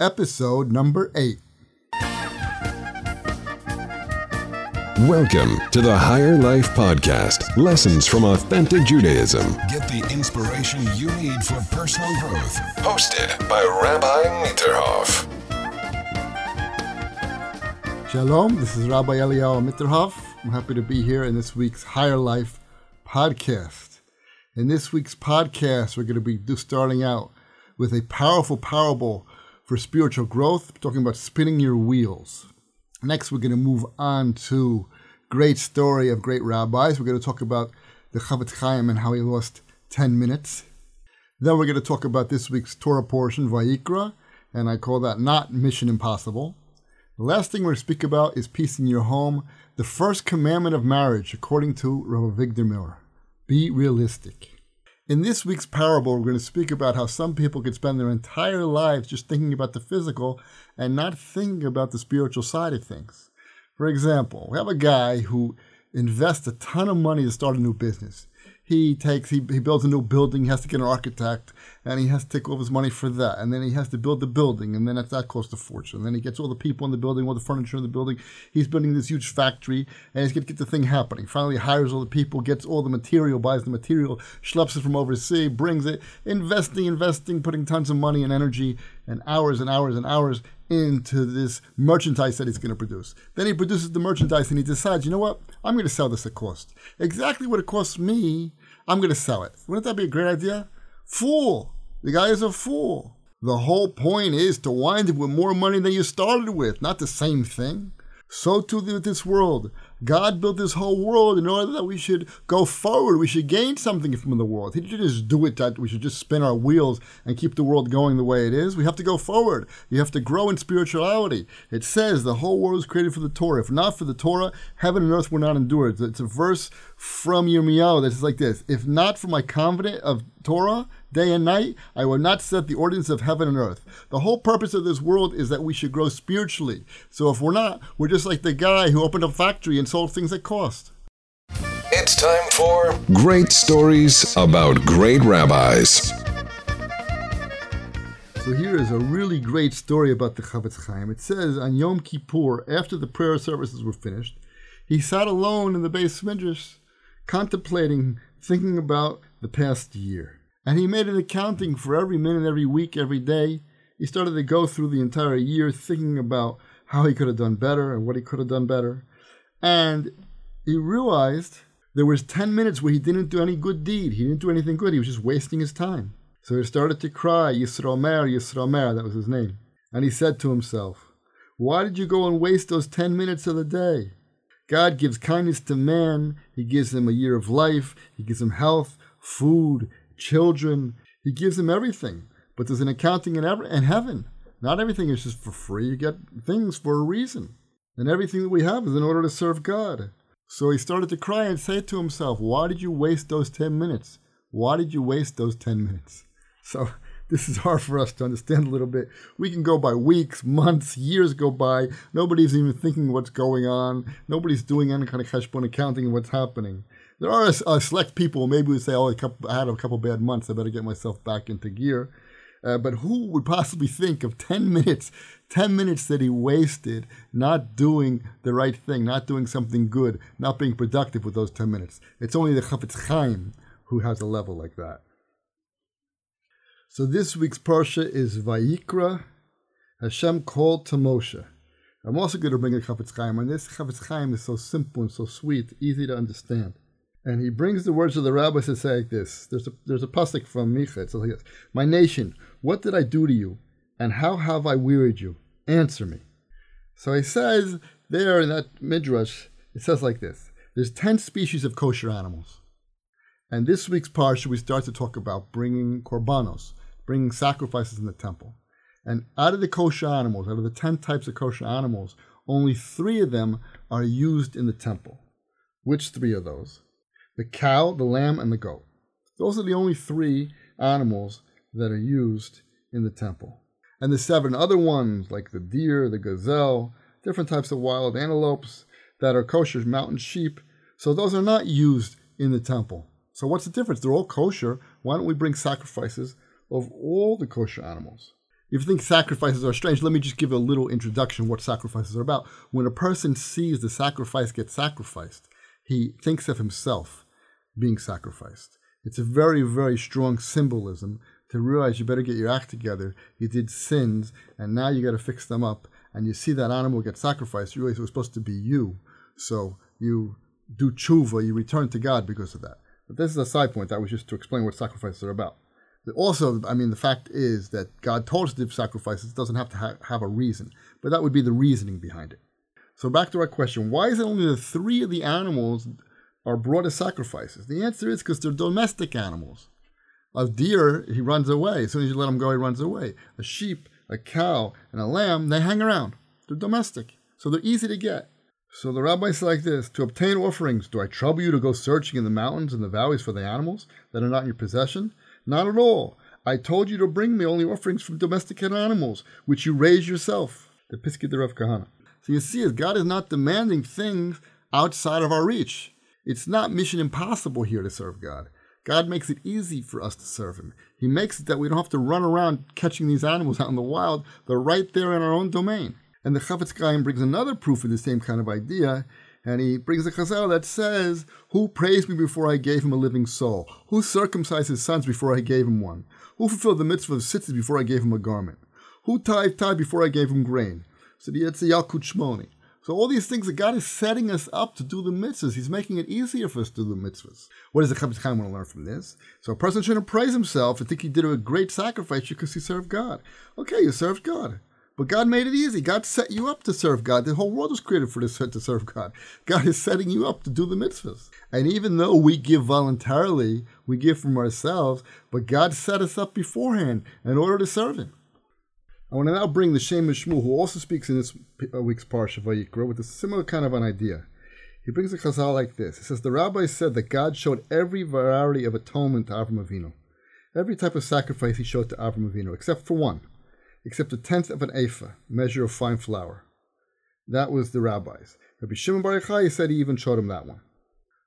episode number 8. Welcome to the Higher Life Podcast Lessons from Authentic Judaism. Get the inspiration you need for personal growth. Hosted by Rabbi Mitterhoff. Shalom, this is Rabbi Eliyahu Mitterhoff. I'm happy to be here in this week's Higher Life podcast. In this week's podcast, we're going to be starting out with a powerful parable for spiritual growth, talking about spinning your wheels. Next, we're going to move on to great story of great rabbis. We're going to talk about the Chafetz Chaim and how he lost 10 minutes. Then we're going to talk about this week's Torah portion, Vayikra, and I call that not Mission Impossible. The last thing we're going to speak about is peace in your home, the first commandment of marriage, according to Rabbi Avigdor Miller. Be realistic. In this week's parable, we're going to speak about how some people could spend their entire lives just thinking about the physical and not thinking about the spiritual side of things. For example, we have a guy who invests a ton of money to start a new business he takes he, he builds a new building he has to get an architect and he has to take all his money for that and then he has to build the building and then that, that costs a fortune. And then he gets all the people in the building all the furniture in the building. He's building this huge factory and he's going to get the thing happening. Finally hires all the people gets all the material buys the material schleps it from overseas brings it investing investing putting tons of money and energy and hours and hours and hours into this merchandise that he's going to produce. Then he produces the merchandise and he decides, you know what? I'm going to sell this at cost. Exactly what it costs me, I'm going to sell it. Wouldn't that be a great idea? Fool. The guy is a fool. The whole point is to wind up with more money than you started with, not the same thing. So too with this world. God built this whole world in order that we should go forward. We should gain something from the world. He didn't just do it that we should just spin our wheels and keep the world going the way it is. We have to go forward. You have to grow in spirituality. It says the whole world was created for the Torah. If not for the Torah, heaven and earth were not endured. It's a verse from Yirmiyahu that's like this. If not for my covenant of Torah, day and night, I will not set the ordinance of heaven and earth. The whole purpose of this world is that we should grow spiritually. So if we're not, we're just like the guy who opened a factory and sold things at cost. It's time for Great Stories About Great Rabbis. So here is a really great story about the Chafetz Chaim. It says on Yom Kippur, after the prayer services were finished, he sat alone in the beis midrash, contemplating, thinking about the past year. And he made an accounting for every minute, every week, every day. He started to go through the entire year thinking about how he could have done better and what he could have done better. And he realized there was 10 minutes where he didn't do any good deed. He didn't do anything good. He was just wasting his time. So he started to cry, Yisromer, Yisromer, that was his name. And he said to himself, Why did you go and waste those 10 minutes of the day? God gives kindness to man. He gives him a year of life. He gives him health, food, children. He gives them everything. But there's an accounting in, every, in heaven. Not everything is just for free. You get things for a reason. And everything that we have is in order to serve God. So he started to cry and say to himself, Why did you waste those 10 minutes? Why did you waste those 10 minutes? So this is hard for us to understand a little bit. We can go by weeks, months, years go by. Nobody's even thinking what's going on. Nobody's doing any kind of cash cheshbon accounting of what's happening. There are a, a select people, maybe we say, oh, couple, I had a couple bad months, I better get myself back into gear. Uh, but who would possibly think of 10 minutes, 10 minutes that he wasted not doing the right thing, not doing something good, not being productive with those 10 minutes? It's only the Chafetz Chaim who has a level like that. So this week's Parsha is Vayikra. Hashem called to Moshe. I'm also going to bring a Chafetz Chaim, and this Chafetz Chaim is so simple and so sweet, easy to understand. And he brings the words of the rabbis to say like this. There's a there's a pasuk from Micha. It says like this: My nation, what did I do to you, and how have I wearied you? Answer me. So he says there in that midrash, it says like this: There's ten species of kosher animals, and this week's parsha we start to talk about bringing korbanos, bringing sacrifices in the temple. And out of the kosher animals, out of the ten types of kosher animals, only three of them are used in the temple. Which three are those? The cow, the lamb, and the goat. Those are the only three animals that are used in the temple. And the seven other ones, like the deer, the gazelle, different types of wild antelopes that are kosher, mountain sheep, so those are not used in the temple. So what's the difference? They're all kosher. Why don't we bring sacrifices of all the kosher animals? If you think sacrifices are strange, let me just give a little introduction what sacrifices are about. When a person sees the sacrifice get sacrificed, he thinks of himself being sacrificed. It's a very, very strong symbolism to realize you better get your act together. You did sins, and now you got to fix them up. And you see that animal get sacrificed, you realize it was supposed to be you. So you do tshuva, you return to God because of that. But this is a side point. That was just to explain what sacrifices are about. Also, I mean, the fact is that God told us to give sacrifices. It doesn't have to ha- have a reason, but that would be the reasoning behind it. So back to our question: Why is it only the three of the animals are brought as sacrifices? The answer is because they're domestic animals. A deer, he runs away. As soon as you let him go, he runs away. A sheep, a cow, and a lamb, they hang around. They're domestic, so they're easy to get. So the rabbi said like this To obtain offerings, do I trouble you to go searching in the mountains and the valleys for the animals that are not in your possession? Not at all. I told you to bring me only offerings from domesticated animals, which you raise yourself. The Piskei Rav Kahana. So you see, God is not demanding things outside of our reach. It's not mission impossible here to serve God. God makes it easy for us to serve Him. He makes it that we don't have to run around catching these animals out in the wild. They're right there in our own domain. And the Chafetz Chaim brings another proof of the same kind of idea and he brings a chazal that says, Who praised me before I gave him a living soul? Who circumcised his sons before I gave him one? Who fulfilled the mitzvah of tzitzis before I gave him a garment? Who tied tie before I gave him grain? So the Yetzi Yalkut Shmoni. So all these things that God is setting us up to do the mitzvahs. He's making it easier for us to do the mitzvahs. What does the Chafetz Chaim want to learn from this? So a person shouldn't praise himself and think he did a great sacrifice because he served God. Okay, you served God. But God made it easy. God set you up to serve God. The whole world was created for this to serve God. God is setting you up to do the mitzvahs. And even though we give voluntarily, we give from ourselves, but God set us up beforehand in order to serve Him. I want to now bring the Shem Shmuel, who also speaks in this uh, week's Parsha Vayikra, with a similar kind of an idea. He brings a chazal like this. He says, The rabbi said that God showed every variety of atonement to Avram Avinu. Every type of sacrifice he showed to Avram Avinu, except for one except a tenth of an ephah, measure of fine flour. That was the rabbis. Rabbi Shimon Bar Yochai said he even showed him that one.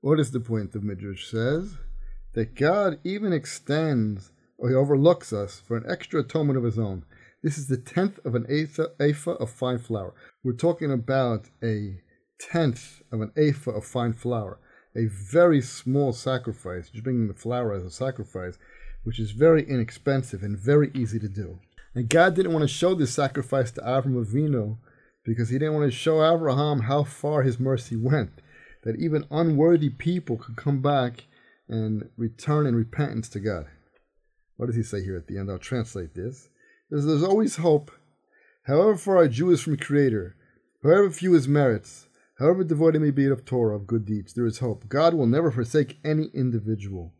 What is the point of Midrash says? That God even extends or he overlooks us for an extra atonement of his own. This is the tenth of an ephah of fine flour. We're talking about a tenth of an ephah of fine flour, a very small sacrifice, just bringing the flour as a sacrifice, which is very inexpensive and very easy to do. And God didn't want to show this sacrifice to Avram Avinu because he didn't want to show Abraham how far his mercy went, that even unworthy people could come back and return in repentance to God. What does he say here at the end? I'll translate this. There's, always hope. However far a Jew is from Creator, however few his merits, however devoid he may be of Torah, of good deeds, there is hope. God will never forsake any individual.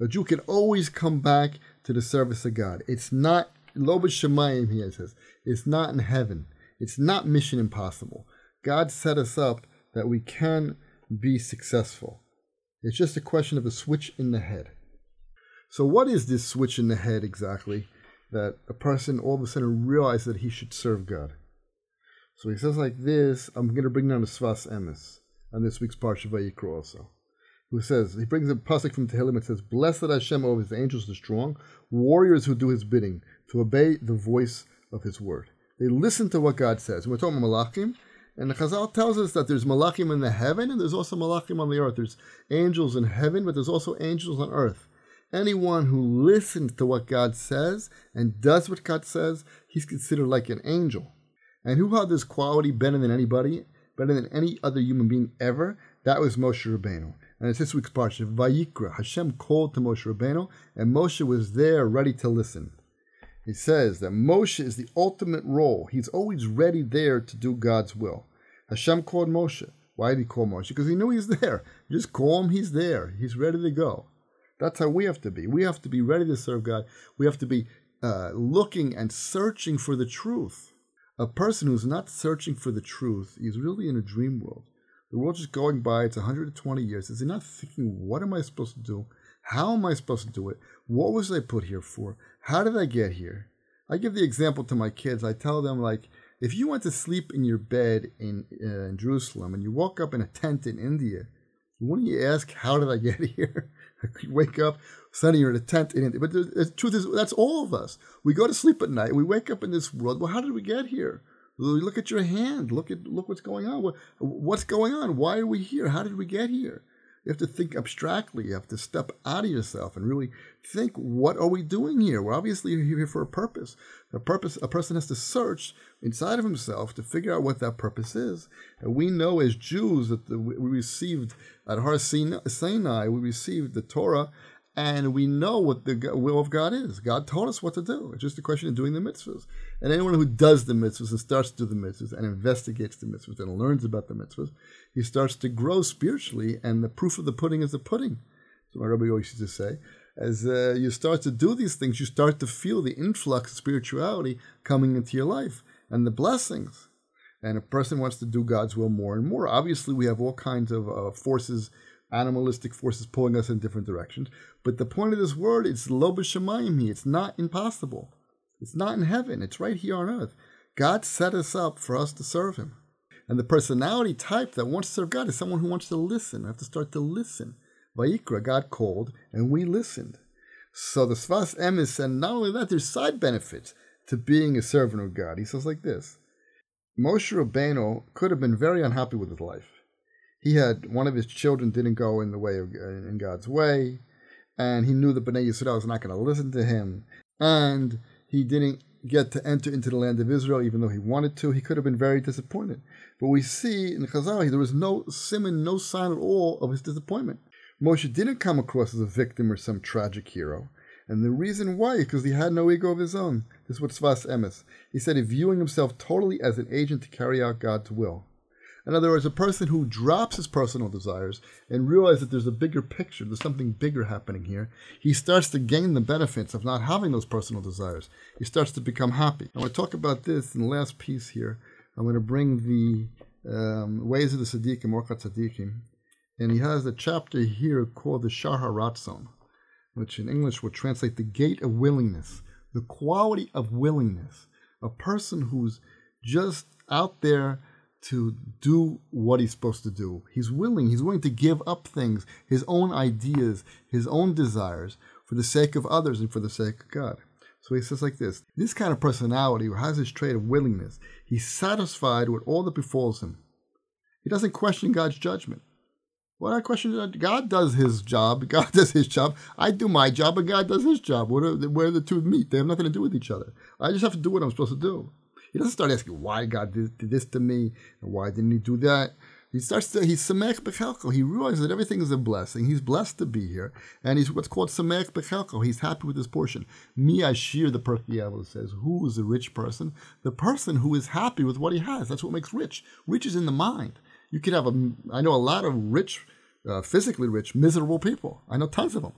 A Jew can always come back to the service of God. It's not Lo Shemayim here says, it's not in heaven. It's not mission impossible. God set us up that we can be successful. It's just a question of a switch in the head. So, what is this switch in the head exactly that a person all of a sudden realized that he should serve God? So he says like this. I'm going to bring down the Sfas Emes on this week's Parsha Vayikra also who says, he brings a pasuk from Tehillim, it says, Blessed are Hashem over his angels, the strong, warriors who do his bidding, to obey the voice of his word. They listen to what God says. we're talking about Malachim, and the Chazal tells us that there's Malachim in the heaven and there's also Malachim on the earth. There's angels in heaven, but there's also angels on earth. Anyone who listens to what God says and does what God says, he's considered like an angel. And who had this quality better than anybody, better than any other human being ever? That was Moshe Rabbeinu. And it's this week's parsha. Vayikra. Hashem called to Moshe Rabbeinu, and Moshe was there ready to listen. He says that Moshe is the ultimate role. He's always ready there to do God's will. Hashem called Moshe. Why did he call Moshe? Because he knew he's there. just call him, he's there. He's ready to go. That's how we have to be. We have to be ready to serve God. We have to be uh, looking and searching for the truth. A person who's not searching for the truth is really in a dream world. The world's just going by. It's 120 years. Is he not thinking, what am I supposed to do? How am I supposed to do it? What was I put here for? How did I get here? I give the example to my kids. I tell them, like, if you went to sleep in your bed in, uh, in Jerusalem and you woke up in a tent in India, Wouldn't you ask, how did I get here? you wake up, suddenly you're in a tent. But the, the truth is, that's all of us. We go to sleep at night. We wake up in this world. Well, how did we get here? Look at your hand. Look at look what's going on. What, what's going on? Why are we here? How did we get here? You have to think abstractly. You have to step out of yourself and really think, what are we doing here? We're obviously here for a purpose. A purpose. A person has to search inside of himself to figure out what that purpose is. And we know as Jews that the, we received at Har Sinai, we received the Torah and we know what the will of God is. God told us what to do. It's just a question of doing the mitzvahs. And anyone who does the mitzvahs and starts to do the mitzvahs and investigates the mitzvahs and learns about the mitzvahs, he starts to grow spiritually. And the proof of the pudding is the pudding. So my rabbi always used to say. As uh, you start to do these things, you start to feel the influx of spirituality coming into your life and the blessings. And a person wants to do God's will more and more. Obviously, we have all kinds of uh, forces animalistic forces pulling us in different directions. But the point of this word is lo. It's not impossible. It's not in heaven. It's right here on earth. God set us up for us to serve Him. And the personality type that wants to serve God is someone who wants to listen. I have to start to listen. Vayikra, God called, and we listened. So the Sfas Emes said, not only that, there's side benefits to being a servant of God. He says like this Moshe Rabbeinu could have been very unhappy with his life he had one of his children didn't go in the way of uh, in God's way, and he knew that Bnei Yisrael was not going to listen to him, and he didn't get to enter into the land of Israel, even though he wanted to. He could have been very disappointed. But we see in Chazal there was no simon, no sign at all of his disappointment. Moshe didn't come across as a victim or some tragic hero. And the reason why is because he had no ego of his own. This is what Sfas Emes. He said he viewing himself totally as an agent to carry out God's will. In other words, a person who drops his personal desires and realizes that there's a bigger picture, there's something bigger happening here, he starts to gain the benefits of not having those personal desires. He starts to become happy. I want to talk about this in the last piece here. I'm going to bring the um, ways of the Tzaddikim, Orchat Tzaddikim, and he has a chapter here called the Shar HaRatzon, which in English would translate the gate of willingness, the quality of willingness. A person who's just out there to do what he's supposed to do. He's willing, he's willing to give up things, his own ideas, his own desires, for the sake of others and for the sake of God. So he says like this this kind of personality has this trait of willingness, he's satisfied with all that befalls him. He doesn't question God's judgment. Well, I question God does his job. God does his job. I do my job, and God does his job. Where, where the two meet, they have nothing to do with each other. I just have to do what I'm supposed to do. He doesn't start asking why God did, did this to me and why didn't He do that. He starts to he's samech bechelko. He realizes that everything is a blessing. He's blessed to be here, and he's what's called samech bechelko. He's happy with his portion. Mi ashir, the Pirkei says, who is a rich person? The person who is happy with what he has. That's what makes rich. Rich is in the mind. You could have a. I know a lot of rich, uh, physically rich, miserable people. I know tons of them.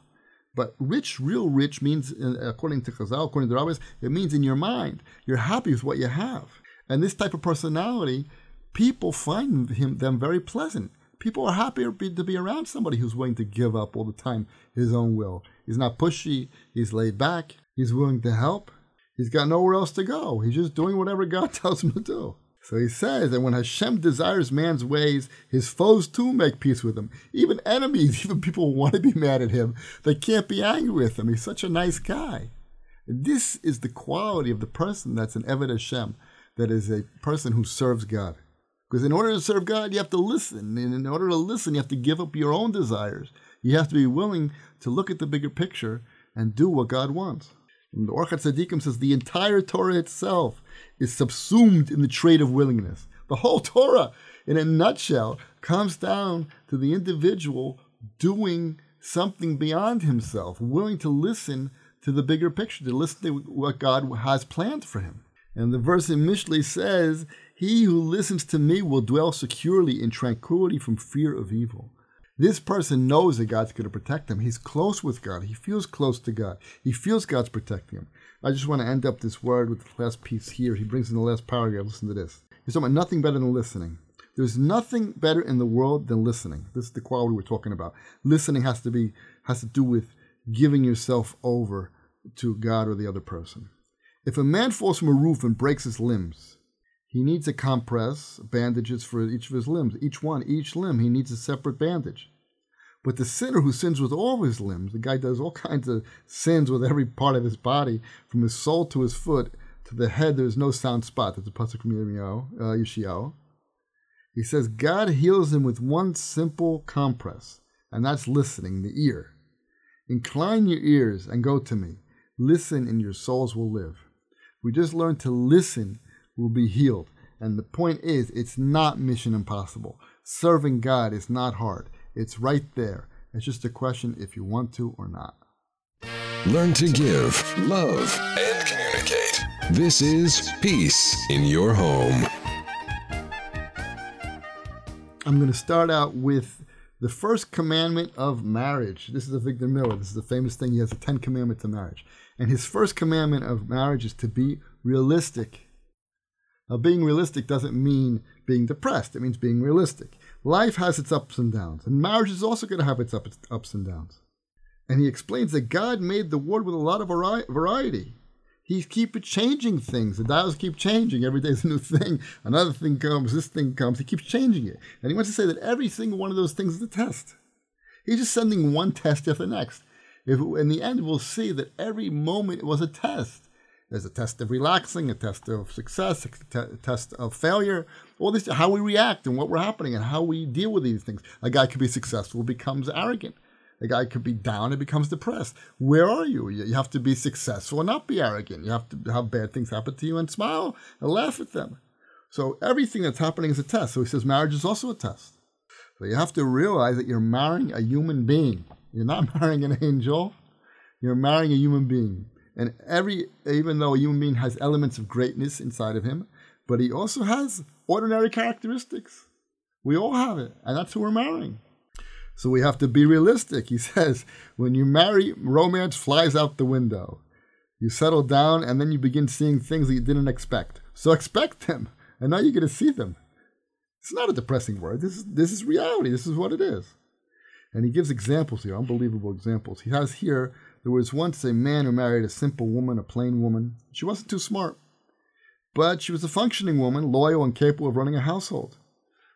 But rich, real rich, means, uh, according to Chazal, according to the rabbis, it means in your mind. You're happy with what you have. And this type of personality, people find him them very pleasant. People are happy to be around somebody who's willing to give up all the time his own will. He's not pushy. He's laid back. He's willing to help. He's got nowhere else to go. He's just doing whatever God tells him to do. So he says that when Hashem desires man's ways, his foes too make peace with him. Even enemies, even people who want to be mad at him, they can't be angry with him. He's such a nice guy. This is the quality of the person that's an Eved Hashem, that is a person who serves God. Because in order to serve God, you have to listen. And in order to listen, you have to give up your own desires. You have to be willing to look at the bigger picture and do what God wants. The Orchat Tzaddikim says the entire Torah itself is subsumed in the trait of willingness. The whole Torah, in a nutshell, comes down to the individual doing something beyond himself, willing to listen to the bigger picture, to listen to what God has planned for him. And the verse in Mishlei says, He who listens to me will dwell securely in tranquility from fear of evil. This person knows that God's going to protect him. He's close with God. He feels close to God. He feels God's protecting him. I just want to end up this word with the last piece here. He brings in the last paragraph. Listen to this. He's talking about nothing better than listening. There's nothing better in the world than listening. This is the quality we're talking about. Listening has to be has to do with giving yourself over to God or the other person. If a man falls from a roof and breaks his limbs, he needs a compress, bandages for each of his limbs. Each one, each limb, he needs a separate bandage. But the sinner who sins with all of his limbs, the guy does all kinds of sins with every part of his body, from his soul to his foot to the head, there is no sound spot. That's a pasuk from uh, Yeshayahu. He says God heals him with one simple compress, and that's listening, the ear. Incline your ears and go to me. Listen, and your souls will live. We just learned to listen, we'll be healed. And the point is, it's not mission impossible. Serving God is not hard. It's right there. It's just a question if you want to or not. Learn to give, love, and communicate. This is Peace in Your Home. I'm going to start out with the first commandment of marriage. This is Avigdor Miller. This is the famous thing. He has the Ten Commandments of marriage. And his first commandment of marriage is to be realistic. Now, being realistic doesn't mean being depressed, it means being realistic. Life has its ups and downs, and marriage is also going to have its ups and downs. And he explains that God made the world with a lot of variety. He keeps changing things. The dials keep changing. Every day is a new thing. Another thing comes, this thing comes. He keeps changing it. And he wants to say that every single one of those things is a test. He's just sending one test after the next. If, in the end, we'll see that every moment was a test. There's a test of relaxing, a test of success, a, t- a test of failure. All this, how we react and what we're happening and how we deal with these things. A guy could be successful, becomes arrogant. A guy could be down and becomes depressed. Where are you? You have to be successful and not be arrogant. You have to have bad things happen to you and smile and laugh at them. So everything that's happening is a test. So he says marriage is also a test. So you have to realize that you're marrying a human being. You're not marrying an angel. You're marrying a human being. And every, even though a human being has elements of greatness inside of him, but he also has ordinary characteristics. We all have it, and that's who we're marrying. So we have to be realistic. He says, when you marry, romance flies out the window. You settle down, and then you begin seeing things that you didn't expect. So expect them, and now you're going to see them. It's not a depressing word. This is this is reality. This is what it is. And he gives examples here, unbelievable examples. He has here there was once a man who married a simple woman, a plain woman. She wasn't too smart, but she was a functioning woman, loyal and capable of running a household.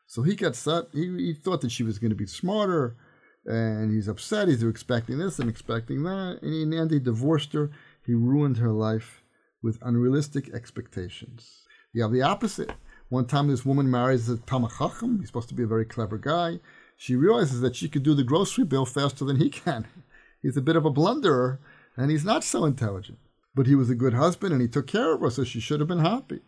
So he got set. He, he thought that she was going to be smarter, and he's upset. He's expecting this and expecting that. And in the end, he divorced her. He ruined her life with unrealistic expectations. You have the opposite. One time, this woman marries a Tamachachim. He's supposed to be a very clever guy. She realizes that she could do the grocery bill faster than he can. He's a bit of a blunderer, and he's not so intelligent. But he was a good husband, and he took care of her, so she should have been happy.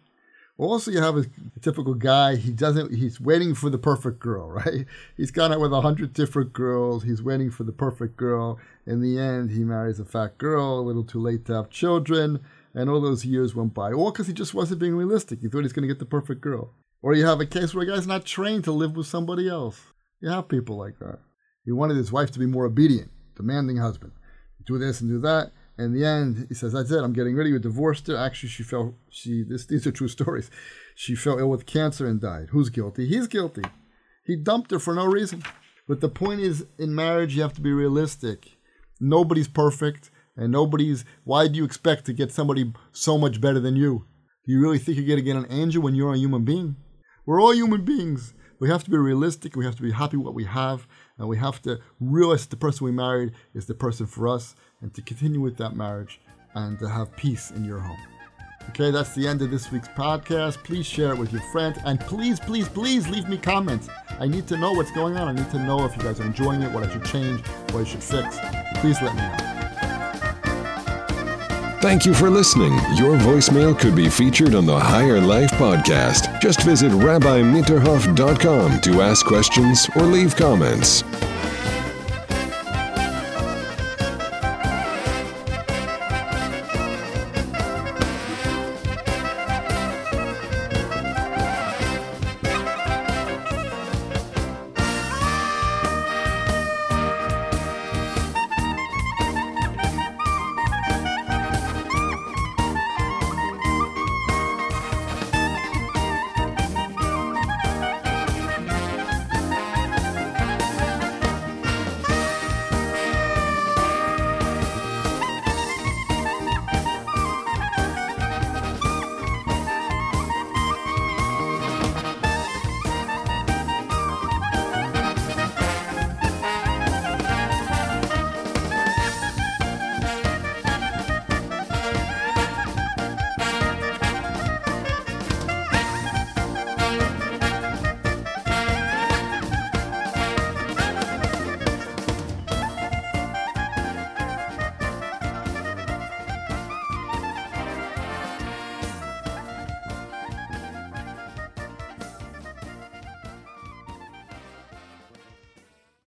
Also, you have a, typical guy. He doesn't. He's waiting for the perfect girl, right? He's gone out with a hundred different girls. He's waiting for the perfect girl. In the end, he marries a fat girl. A little too late to have children, and all those years went by. All because he just wasn't being realistic. He thought he's going to get the perfect girl. Or you have a case where a guy's not trained to live with somebody else. You have people like that. He wanted his wife to be more obedient demanding husband. Do this and do that. In the end, he says, "That's it. I'm getting rid of you." Divorced her. Actually, she fell. She. This, these are true stories. She fell ill with cancer and died. Who's guilty? He's guilty. He dumped her for no reason. But the point is, in marriage, you have to be realistic. Nobody's perfect, and nobody's. Why do you expect to get somebody so much better than you? Do you really think you're going to get an angel when you're a human being? We're all human beings. We have to be realistic. We have to be happy with what we have. And we have to realize the person we married is the person for us and to continue with that marriage and to have peace in your home. Okay, that's the end of this week's podcast. Please share it with your friends and please, please, please leave me comments. I need to know what's going on. I need to know if you guys are enjoying it, what I should change, what I should fix. Please let me know. Thank you for listening. Your voicemail could be featured on the Higher Life podcast. Just visit rabbimitterhoff.com to ask questions or leave comments.